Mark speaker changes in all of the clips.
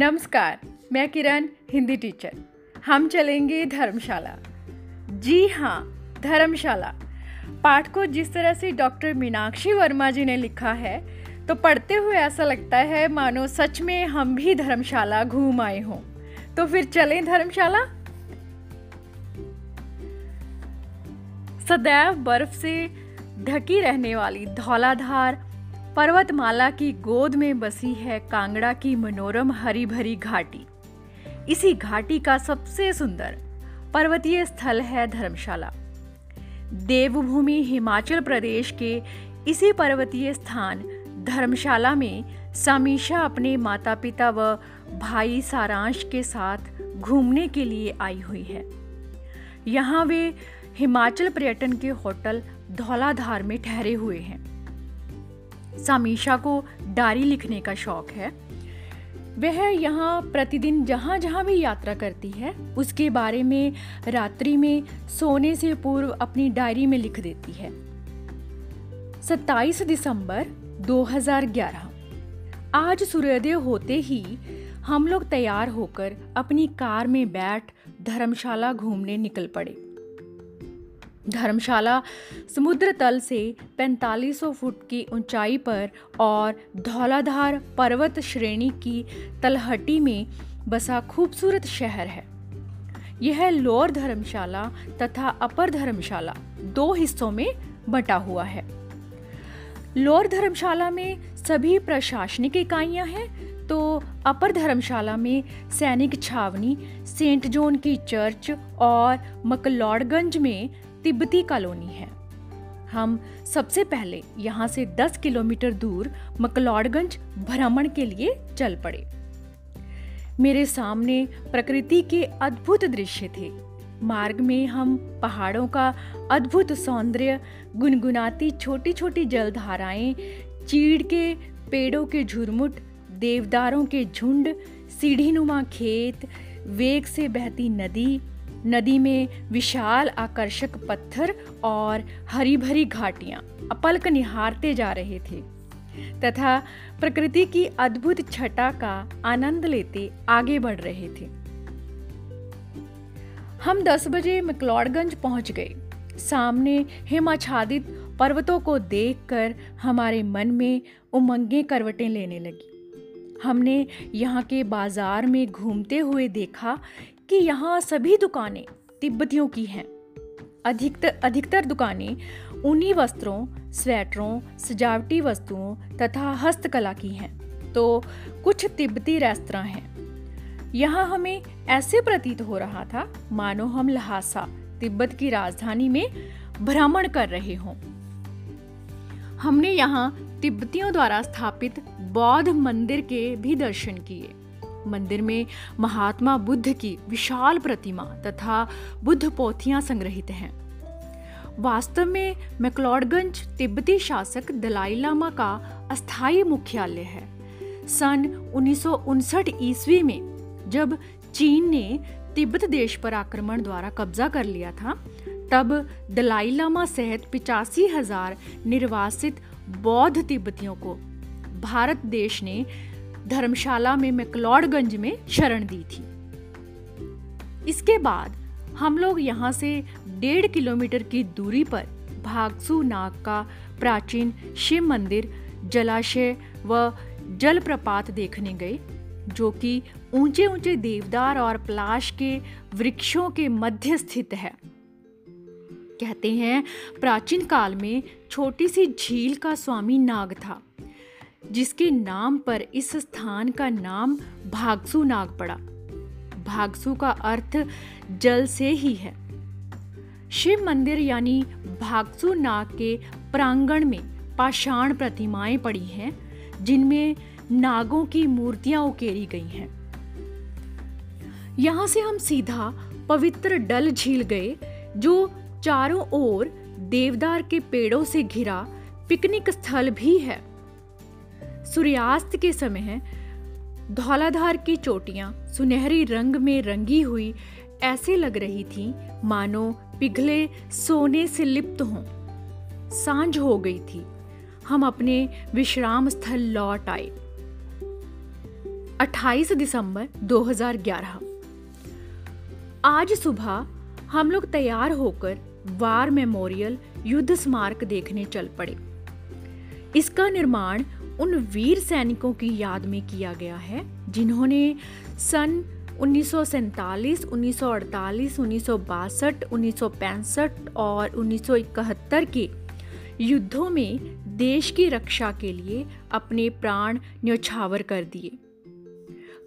Speaker 1: नमस्कार, मैं किरण, हिंदी टीचर हम चलेंगे धर्मशाला। जी हाँ धर्मशाला। पाठ को जिस तरह से डॉक्टर मीनाक्षी वर्मा जी ने लिखा है तो पढ़ते हुए ऐसा लगता है मानो सच में हम भी धर्मशाला घूम आए हों। तो फिर चलें धर्मशाला? सदैव बर्फ़ से ढकी रहने वाली धौलाधार पर्वतमाला की गोद में बसी है कांगड़ा की मनोरम हरी भरी घाटी। इसी घाटी का सबसे सुंदर पर्वतीय स्थल है धर्मशाला। देवभूमि हिमाचल प्रदेश के इसी पर्वतीय स्थान धर्मशाला में समीशा अपने माता पिता व भाई सारांश के साथ घूमने के लिए आई हुई है। यहाँ वे हिमाचल पर्यटन के होटल धौलाधार में ठहरे हुए हैं। सामीशा को डायरी लिखने का शौक है। वह यहाँ प्रतिदिन जहाँ जहाँ भी यात्रा करती है, उसके बारे में रात्रि में सोने से पूर्व अपनी डायरी में लिख देती है। 27 दिसंबर 2011 आज सूर्योदय होते ही हम लोग तैयार होकर अपनी कार में बैठ धर्मशाला घूमने निकल पड़े। धर्मशाला समुद्र तल से 4500 फुट की ऊंचाई पर और धौलाधार पर्वत श्रेणी की तलहटी में बसा खूबसूरत शहर है। यह लोअर धर्मशाला तथा अपर धर्मशाला दो हिस्सों में बटा हुआ है। लोअर धर्मशाला में सभी प्रशासनिक इकाइयाँ हैं तो अपर धर्मशाला में सैनिक छावनी, सेंट जोन की चर्च और मकलौड़गंज में तिब्बती कॉलोनी है। हम सबसे पहले यहाँ से 10 किलोमीटर दूर मकलौड़गंज भ्रमण के लिए चल पड़े। मेरे सामने प्रकृति के अद्भुत दृश्य थे। मार्ग में हम पहाड़ों का अद्भुत सौंदर्य, गुनगुनाती छोटी छोटी जलधाराएँ, चीड़ के पेड़ों के झुरमुट, देवदारों के झुंड, सीढ़ीनुमा खेत, वेग से बहती नदी नदी में विशाल आकर्षक पत्थर और हरी भरी घाटियाँ अपलक निहारते जा रहे थे, तथा प्रकृति की अद्भुत छटा का आनंद लेते आगे बढ़ रहे थे। हम 10 बजे मकलौड़गंज पहुँच गए। सामने हिमाच्छादित पर्वतों को देखकर हमारे मन में उमंगें करवटें लेने लगी। हमने यहाँ के बाज़ार में घूमते हुए देखा कि यहाँ सभी दुकानें तिब्बतियों की हैं। अधिकतर अधिकतर दुकानें ऊनी वस्त्रों, स्वेटरों, सजावटी वस्तुओं तथा हस्तकला की हैं। तो कुछ तिब्बती रेस्तरा हैं। यहाँ हमें ऐसे प्रतीत हो रहा था, मानो हम लहासा, तिब्बत की राजधानी में भ्रमण कर रहे हों। हमने यहाँ तिब्बतियों द्वारा स्थापित बौद्ध मंदिर के भी दर्शन किए। मंदिर में महात्मा बुद्ध की विशाल प्रतिमा तथा बुद्ध पोथियाँ संग्रहित हैं। वास्तव में मैक्लॉडगंज तिब्बती शासक दलाई लामा का अस्थायी मुख्यालय है। सन उन्नीस ईस्वी में जब चीन ने तिब्बत देश पर आक्रमण द्वारा कब्जा कर लिया था, तब दलाई लामा सहित पिचासी हज़ार निर्वासित बौद्ध तिब्बतियों को भारत देश ने धर्मशाला में मैक्लॉडगंज में शरण दी थी। इसके बाद हम लोग यहाँ से डेढ़ किलोमीटर की दूरी पर भागसू नाग का प्राचीन शिव मंदिर, जलाशय व जलप्रपात देखने गए, जो कि ऊँचे ऊँचे देवदार और पलाश के वृक्षों के मध्य स्थित है। कहते हैं प्राचीन काल में छोटी सी झील का स्वामी नाग था। जिसके नाम पर इस स्थान का नाम भागसु नाग पड़ा। भागसु का अर्थ जल से ही है। शिव मंदिर यानी भागसु नाग के प्रांगण में पाषाण प्रतिमाएँ पड़ी हैं, जिनमें नागों की मूर्तियाँ उकेरी गई हैं। यहाँ से हम सीधा पवित्र डल झील गए, जो चारों ओर देवदार के पेड़ों से घिरा पिकनिक स्थल भी है। सूर्यास्त के समय है, धौलाधार की चोटियाँ सुनहरी रंग में रंगी हुई, ऐसे लग रही थी, मानो पिघले सोने से लिप्त हों। साँझ हो गई थी, हम अपने विश्राम स्थल लौट आए। 28 दिसंबर 2011 आज सुबह हम लोग तैयार होकर वार मेमोरियल युद्ध स्मारक देखने चल पड़े। इसका निर्माण उन वीर सैनिकों की याद में किया गया है जिन्होंने सन 1947, 1948, 1962, 1965 और 1971 के युद्धों में देश की रक्षा के लिए अपने प्राण न्यौछावर कर दिए।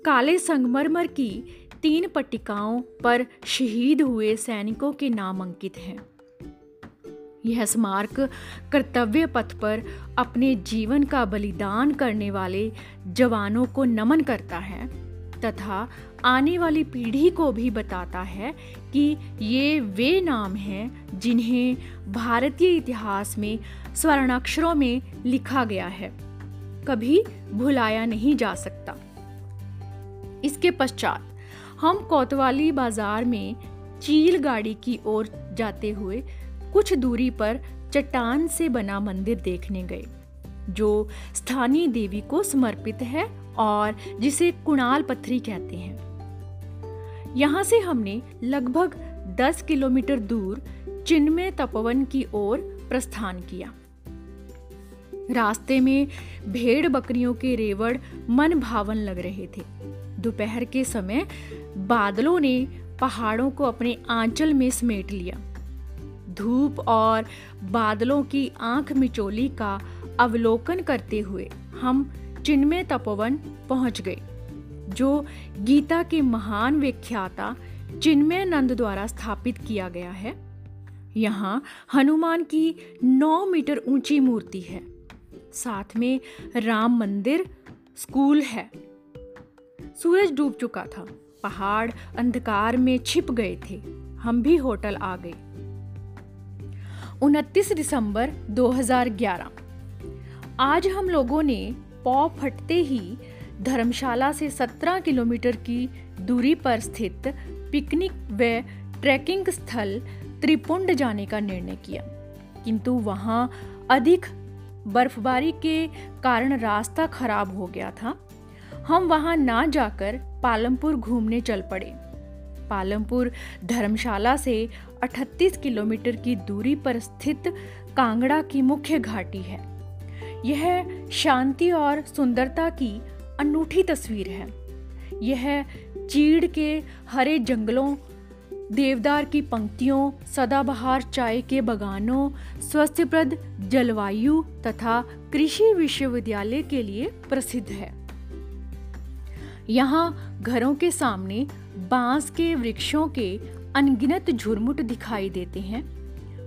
Speaker 1: काले संगमरमर की तीन पट्टिकाओं पर शहीद हुए सैनिकों के नाम अंकित हैं। यह स्मारक कर्तव्य पथ पर अपने जीवन का बलिदान करने वाले जवानों को नमन करता है तथा आने वाली पीढ़ी को भी बताता है कि ये वे नाम हैं जिन्हें भारतीय इतिहास में स्वर्णाक्षरों में लिखा गया है। कभी भुलाया नहीं जा सकता। इसके पश्चात हम कोतवाली बाज़ार में चील गाड़ी की ओर जाते हुए कुछ दूरी पर चट्टान से बना मंदिर देखने गए, जो स्थानीय देवी को समर्पित है और जिसे कुणाल पत्थरी कहते हैं। यहाँ से हमने लगभग 10 किलोमीटर दूर चिन्मय तपोवन की ओर प्रस्थान किया। रास्ते में भेड़ बकरियों के रेवड़ मन भावन लग रहे थे। दोपहर के समय बादलों ने पहाड़ों को अपने आंचल में समेट लिया। धूप और बादलों की आँख मिचोली का अवलोकन करते हुए हम चिन्मय तपोवन पहुँच गए, जो गीता के महान व्याख्याता चिन्मय नंद द्वारा स्थापित किया गया है। यहाँ हनुमान की नौ मीटर ऊँची मूर्ति है। साथ में राम मंदिर, स्कूल है। सूरज डूब चुका था, पहाड़ अंधकार में छिप गए थे। हम भी होटल आ गए। 29 दिसंबर 2011 आज हम लोगों ने पौ फटते ही धर्मशाला से 17 किलोमीटर की दूरी पर स्थित पिकनिक व ट्रैकिंग स्थल त्रिपुंड जाने का निर्णय किया। किंतु वहाँ अधिक बर्फबारी के कारण रास्ता खराब हो गया था। हम वहाँ ना जाकर पालमपुर घूमने चल पड़े। पालमपुर धर्मशाला से 38 किलोमीटर की दूरी पर स्थित कांगड़ा की मुख्य घाटी है। यह शांति और सुंदरता की अनूठी तस्वीर है। यह चीड़ के हरे जंगलों, देवदार की पंक्तियों, सदाबहार चाय के बगानों स्वस्थप्रद जलवायु तथा कृषि विश्वविद्यालय के लिए प्रसिद्ध है। यहाँ घरों के सामने बाँस के वृक्षों के अनगिनत झुरमुट दिखाई देते हैं।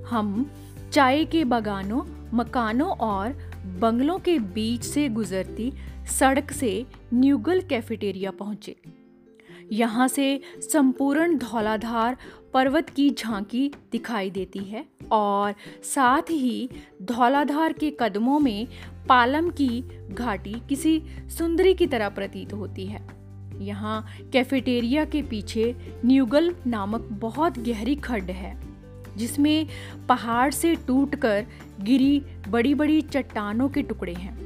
Speaker 1: हम चाय के बागानों, मकानों और बंगलों के बीच से गुजरती सड़क से न्यूगल कैफेटेरिया पहुँचे। यहाँ से संपूर्ण धौलाधार पर्वत की झांकी दिखाई देती है और साथ ही धौलाधार के कदमों में पालम की घाटी किसी सुंदरी की तरह प्रतीत होती है। यहाँ कैफेटेरिया के पीछे न्यूगल नामक बहुत गहरी खड्ड है, जिसमें पहाड़ से टूटकर गिरी बड़ी बड़ी चट्टानों के टुकड़े हैं।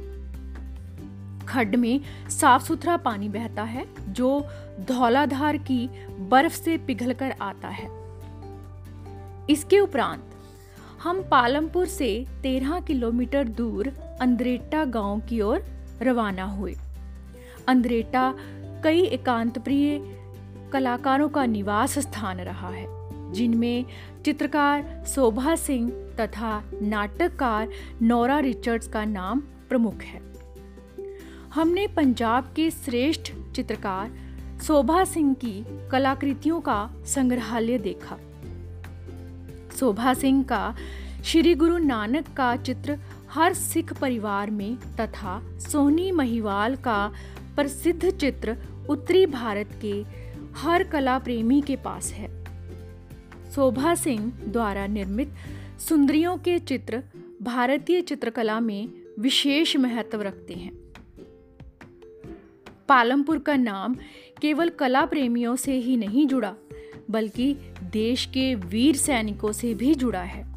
Speaker 1: खड्ड में साफ़ सुथरा पानी बहता है, जो धौलाधार की बर्फ़ से पिघलकर आता है। इसके उपरांत, हम पालमपुर से तेरह किलोमीटर दूर अंद्रेटा गाँव की ओर रवाना हुए। अंद्रेटा कई एकांत प्रिय कलाकारों का निवास स्थान रहा है, जिनमें चित्रकार शोभा सिंह तथा नाटककार नौरा रिचर्ड्स का नाम प्रमुख है। हमने पंजाब के श्रेष्ठ चित्रकार शोभा सिंह की कलाकृतियों का संग्रहालय देखा। शोभा सिंह का श्री गुरु नानक का चित्र हर सिख परिवार में तथा सोनी महिवाल का प्रसिद्ध चित्र उत्तरी भारत के हर कला प्रेमी के पास है। शोभा सिंह द्वारा निर्मित सुंदरियों के चित्र भारतीय चित्रकला में विशेष महत्व रखते हैं। पालमपुर का नाम केवल कला प्रेमियों से ही नहीं जुड़ा, बल्कि देश के वीर सैनिकों से भी जुड़ा है।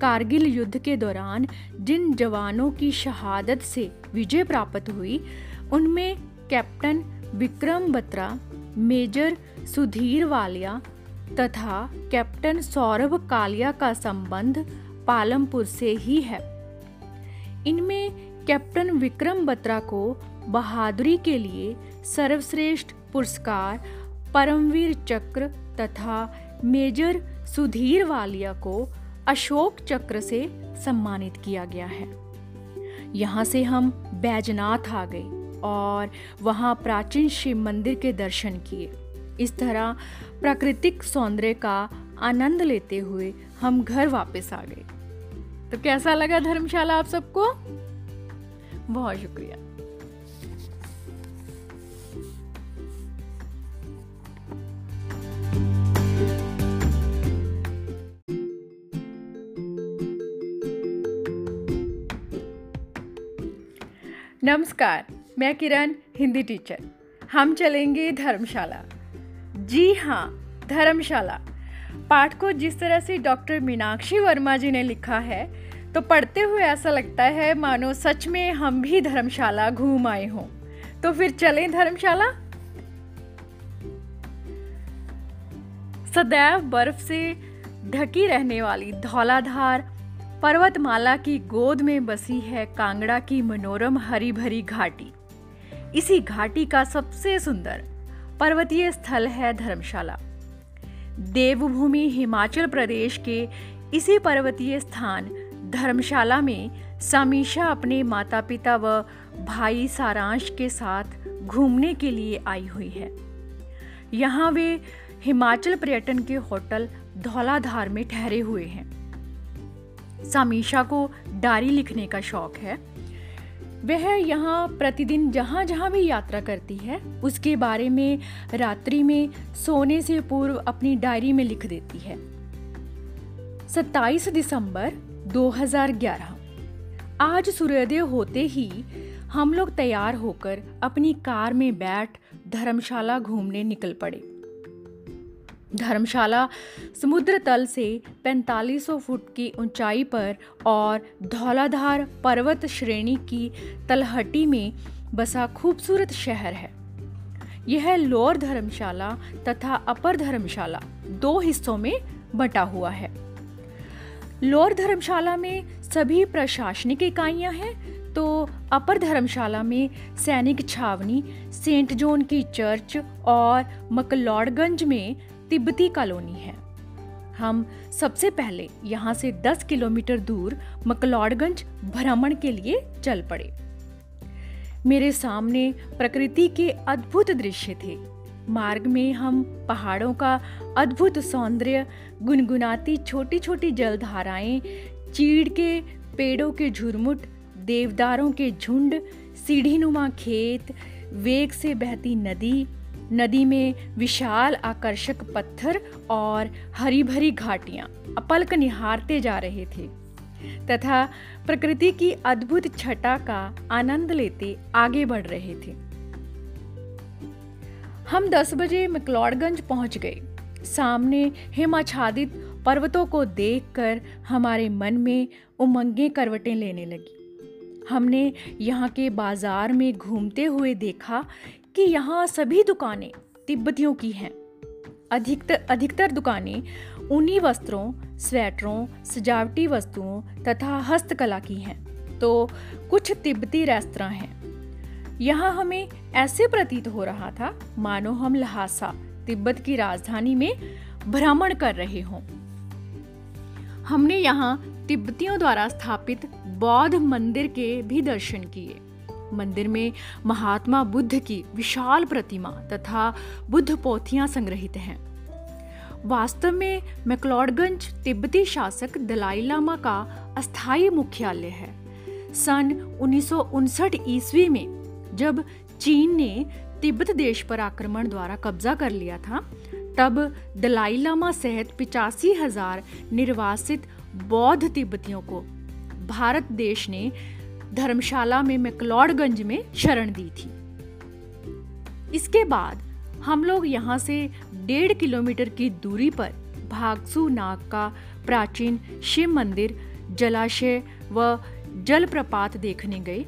Speaker 1: कारगिल युद्ध के दौरान जिन जवानों की शहादत से विजय प्राप्त हुई उनमें कैप्टन विक्रम बत्रा, मेजर सुधीर वालिया तथा कैप्टन सौरभ कालिया का संबंध पालमपुर से ही है। इनमें कैप्टन विक्रम बत्रा को बहादुरी के लिए सर्वश्रेष्ठ पुरस्कार, परमवीर चक्र तथा मेजर सुधीर वालिया को अशोक चक्र से सम्मानित किया गया है। यहाँ से हम बैजनाथ आ गए। और वहाँ प्राचीन शिव मंदिर के दर्शन किए। इस तरह प्राकृतिक सौंदर्य का आनंद लेते हुए हम घर वापस आ गए। तो कैसा लगा धर्मशाला आप सबको? बहुत शुक्रिया। नमस्कार। मैं किरण, हिंदी टीचर हम चलेंगे धर्मशाला. जी हाँ धर्मशाला. पाठ को जिस तरह से डॉक्टर मीनाक्षी वर्मा जी ने लिखा है तो पढ़ते हुए ऐसा लगता है, मानो सच में हम भी धर्मशाला घूम आए हों. तो फिर चलें धर्मशाला? सदैव बर्फ़ से ढकी रहने वाली धौलाधार पर्वतमाला की गोद में बसी है कांगड़ा की मनोरम हरी भरी घाटी. इसी घाटी का सबसे सुंदर पर्वतीय स्थल है धर्मशाला। देवभूमि हिमाचल प्रदेश के इसी पर्वतीय स्थान धर्मशाला में समीशा अपने माता पिता व भाई सारांश के साथ घूमने के लिए आई हुई है। यहाँ वे हिमाचल पर्यटन के होटल धौलाधार में ठहरे हुए हैं। समीशा को डायरी लिखने का शौक है। वह यहाँ प्रतिदिन जहाँ जहाँ भी यात्रा करती है, उसके बारे में रात्रि में सोने से पूर्व अपनी डायरी में लिख देती है। 27 दिसंबर 2011 आज सूर्योदय होते ही हम लोग तैयार होकर अपनी कार में बैठ धर्मशाला घूमने निकल पड़े। धर्मशाला समुद्र तल से 4500 फुट की ऊंचाई पर और धौलाधार पर्वत श्रेणी की तलहटी में बसा खूबसूरत शहर है। यह लोअर धर्मशाला तथा अपर धर्मशाला दो हिस्सों में बटा हुआ है। लोअर धर्मशाला में सभी प्रशासनिक इकाइयाँ हैं तो अपर धर्मशाला में सैनिक छावनी, सेंट जोन की चर्च और मकलौड़गंज में तिब्बती कॉलोनी है। हम सबसे पहले यहाँ से 10 किलोमीटर दूर मकलौड़गंज भ्रमण के लिए चल पड़े। मेरे सामने प्रकृति के अद्भुत दृश्य थे। मार्ग में हम पहाड़ों का अद्भुत सौंदर्य, गुनगुनाती छोटी छोटी जलधाराएँ, चीड़ के पेड़ों के झुरमुट, देवदारों के झुंड, सीढ़ीनुमा खेत, वेग से बहती नदी नदी में विशाल आकर्षक पत्थर और हरी भरी घाटियाँ अपलक निहारते जा रहे थे, तथा प्रकृति की अद्भुत छटा का आनंद लेते आगे बढ़ रहे थे। हम 10 बजे मकलौड़गंज पहुँच गए। सामने हिमाच्छादित पर्वतों को देखकर हमारे मन में उमंगे करवटें लेने लगी। हमने यहाँ के बाज़ार में घूमते हुए देखा कि यहाँ सभी दुकानें तिब्बतियों की हैं। अधिकतर अधिकतर दुकानें ऊनी वस्त्रों, स्वेटरों, सजावटी वस्तुओं तथा हस्तकला की हैं। तो कुछ तिब्बती रेस्तरां हैं। यहाँ हमें ऐसे प्रतीत हो रहा था, मानो हम लहासा तिब्बत की राजधानी में भ्रमण कर रहे हों। हमने यहाँ तिब्बतियों द्वारा स्थापित बौद्ध मंदिर के भी दर्शन किए। मंदिर में महात्मा बुद्ध की विशाल प्रतिमा तथा बुद्ध पोथियाँ संग्रहित हैं। वास्तव में मैक्लॉडगंज तिब्बती शासक दलाई लामा का अस्थायी मुख्यालय है। सन उन्नीस ईस्वी में जब चीन ने तिब्बत देश पर आक्रमण द्वारा कब्जा कर लिया था, तब दलाई लामा सहित पिचासी हज़ार निर्वासित बौद्ध तिब्बतियों को भारत देश ने धर्मशाला में मैक्लॉडगंज में शरण दी थी। इसके बाद हम लोग यहाँ से डेढ़ किलोमीटर की दूरी पर भागसू नाग का प्राचीन शिव मंदिर, जलाशय व जलप्रपात देखने गए,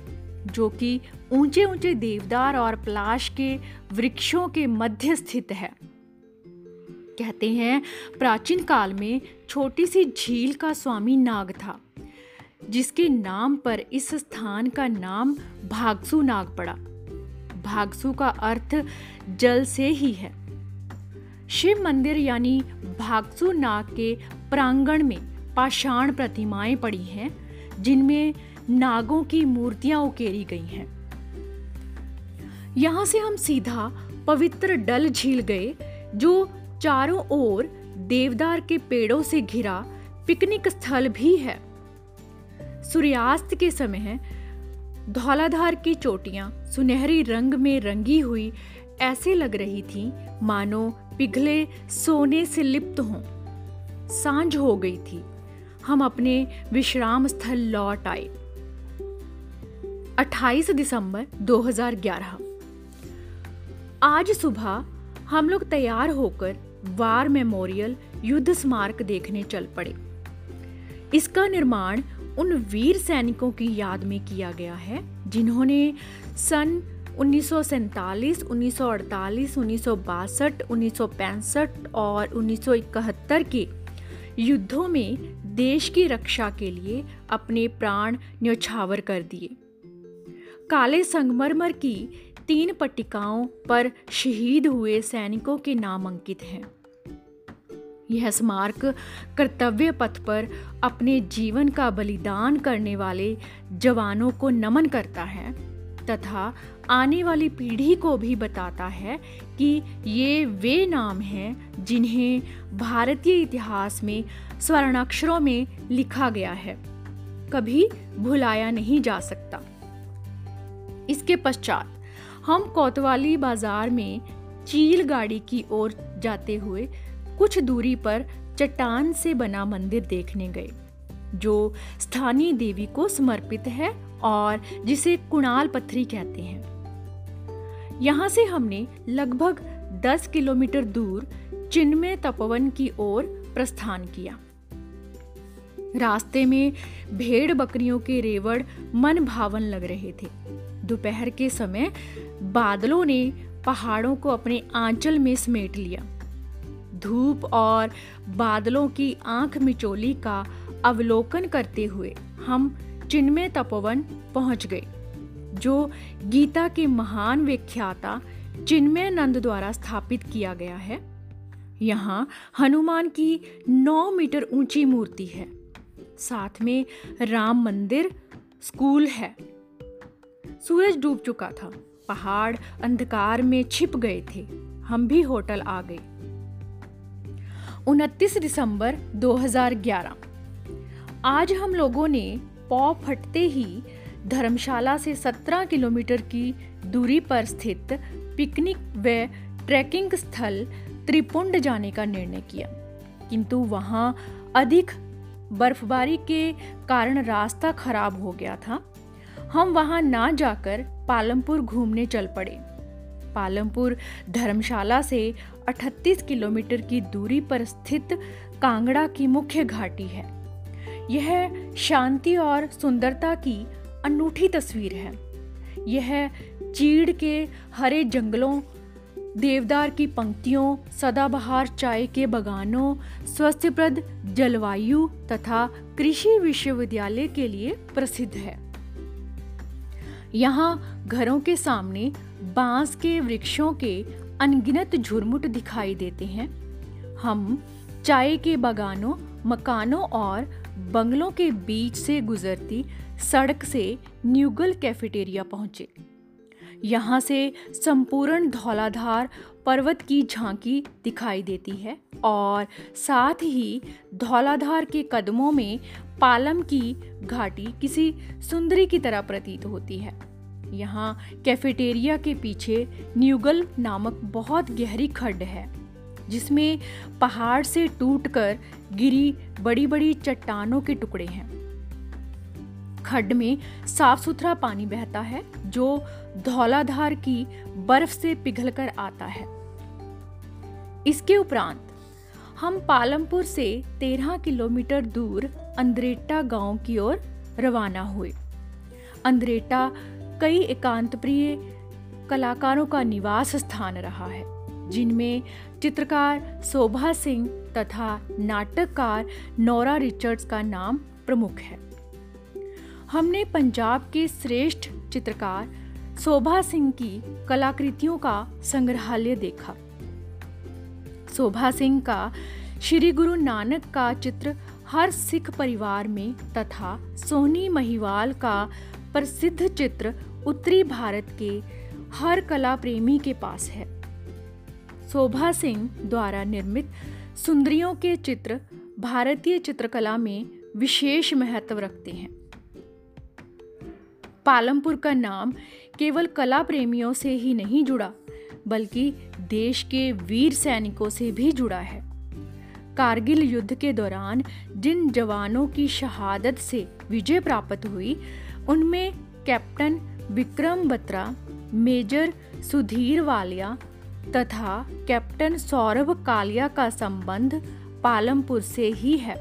Speaker 1: जो कि ऊँचे ऊँचे देवदार और पलाश के वृक्षों के मध्य स्थित है। कहते हैं प्राचीन काल में छोटी सी झील का स्वामी नाग था। जिसके नाम पर इस स्थान का नाम भागसु नाग पड़ा। भागसु का अर्थ जल से ही है। शिव मंदिर यानी भागसु नाग के प्रांगण में पाषाण प्रतिमाएँ पड़ी हैं, जिनमें नागों की मूर्तियाँ उकेरी गई हैं। यहाँ से हम सीधा पवित्र डल झील गए, जो चारों ओर देवदार के पेड़ों से घिरा पिकनिक स्थल भी है। सूर्यास्त के समय है, धौलाधार की चोटियाँ सुनहरी रंग में रंगी हुई ऐसे लग रही थी, मानो पिघले सोने से लिप्त हों। साँझ हो गई थी। हम अपने विश्राम स्थल लौट आए। 28 दिसंबर 2011 आज सुबह हम लोग तैयार होकर वार मेमोरियल युद्ध स्मारक देखने चल पड़े। इसका निर्माण उन वीर सैनिकों की याद में किया गया है जिन्होंने सन 1947, 1948, 1962, 1965 और 1971 के युद्धों में देश की रक्षा के लिए अपने प्राण न्यौछावर कर दिए। काले संगमरमर की तीन पट्टिकाओं पर शहीद हुए सैनिकों के नाम अंकित हैं। यह स्मारक कर्तव्य पथ पर अपने जीवन का बलिदान करने वाले जवानों को नमन करता है तथा आने वाली पीढ़ी को भी बताता है कि ये वे नाम हैं जिन्हें भारतीय इतिहास में स्वर्णाक्षरों में लिखा गया है। कभी भुलाया नहीं जा सकता। इसके पश्चात हम कोतवाली बाज़ार में चील गाड़ी की ओर जाते हुए कुछ दूरी पर चट्टान से बना मंदिर देखने गए, जो स्थानीय देवी को समर्पित है और जिसे कुणाल पत्थरी कहते हैं। यहाँ से हमने लगभग 10 किलोमीटर दूर चिन्मय तपोवन की ओर प्रस्थान किया। रास्ते में भेड़ बकरियों के रेवड़ मन भावन लग रहे थे। दोपहर के समय बादलों ने पहाड़ों को अपने आंचल में समेट लिया। धूप और बादलों की आँख मिचोली का अवलोकन करते हुए हम चिन्मय तपोवन पहुँच गए, जो गीता के महान विख्याता चिन्मय नंद द्वारा स्थापित किया गया है। यहाँ हनुमान की नौ मीटर ऊँची मूर्ति है। साथ में राम मंदिर स्कूल है। सूरज डूब चुका था, पहाड़ अंधकार में छिप गए थे। हम भी होटल आ गए। 29 दिसंबर 2011 आज हम लोगों ने पौ फटते ही धर्मशाला से 17 किलोमीटर की दूरी पर स्थित पिकनिक व ट्रैकिंग स्थल त्रिपुंड जाने का निर्णय किया। किंतु वहाँ अधिक बर्फबारी के कारण रास्ता खराब हो गया था। हम वहाँ ना जाकर पालमपुर घूमने चल पड़े। पालमपुर धर्मशाला से 38 किलोमीटर की दूरी पर स्थित कांगड़ा की मुख्य घाटी है। यह शांति और सुंदरता की अनूठी तस्वीर है। यह चीड़ के हरे जंगलों, देवदार की पंक्तियों, सदाबहार चाय के बगानों, स्वस्थप्रद जलवायु तथा कृषि विश्वविद्यालय के लिए प्रसिद्ध है। यहाँ घरों के सामने बाँस के वृक्षों के अनगिनत झुरमुट दिखाई देते हैं। हम चाय के बगानों, मकानों और बंगलों के बीच से गुजरती सड़क से न्यूगल कैफेटेरिया पहुँचे। यहाँ से संपूर्ण धौलाधार पर्वत की झांकी दिखाई देती है और साथ ही धौलाधार के कदमों में पालम की घाटी किसी सुंदरी की तरह प्रतीत होती है। यहाँ कैफेटेरिया के पीछे न्यूगल नामक बहुत गहरी खड्ड है, जिसमें पहाड़ से टूटकर गिरी बड़ी बड़ी चट्टानों के टुकड़े हैं। खड्ड में साफ़ सुथरा पानी बहता है, जो धौलाधार की बर्फ़ से पिघलकर आता है। इसके उपरांत हम पालमपुर से तेरह किलोमीटर दूर अंद्रेटा गाँव की ओर रवाना हुए। अंद्रेटा कई एकांत प्रिय कलाकारों का निवास स्थान रहा है, जिनमें चित्रकार शोभा सिंह तथा नाटककार नोरा रिचर्ड्स का नाम प्रमुख है। हमने पंजाब के श्रेष्ठ चित्रकार शोभा सिंह की कलाकृतियों का संग्रहालय देखा। शोभा सिंह का श्री गुरु नानक का चित्र हर सिख परिवार में तथा सोनी महिवाल का प्रसिद्ध चित्र उत्तरी भारत के हर कला प्रेमी के पास है। शोभा सिंह द्वारा निर्मित सुंदरियों के चित्र भारतीय चित्रकला में विशेष महत्व रखते हैं। पालमपुर का नाम केवल कला प्रेमियों से ही नहीं जुड़ा, बल्कि देश के वीर सैनिकों से भी जुड़ा है। कारगिल युद्ध के दौरान जिन जवानों की शहादत से विजय प्राप्त हुई, उनमें कैप्टन विक्रम बत्रा, मेजर सुधीर वालिया तथा कैप्टन सौरभ कालिया का संबंध पालमपुर से ही है।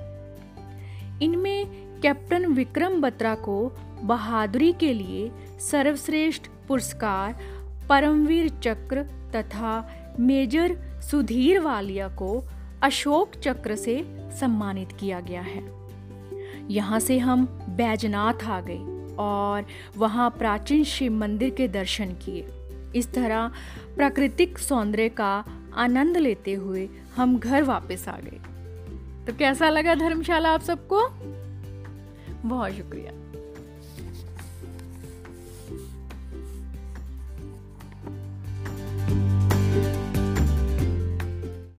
Speaker 1: इनमें कैप्टन विक्रम बत्रा को बहादुरी के लिए सर्वश्रेष्ठ पुरस्कार, परमवीर चक्र तथा मेजर सुधीर वालिया को अशोक चक्र से सम्मानित किया गया है। यहाँ से हम बैजनाथ आ गए। और वहाँ प्राचीन शिव मंदिर के दर्शन किए। इस तरह प्राकृतिक सौंदर्य का आनंद लेते हुए हम घर वापस आ गए। तो कैसा लगा धर्मशाला आप सबको? बहुत शुक्रिया।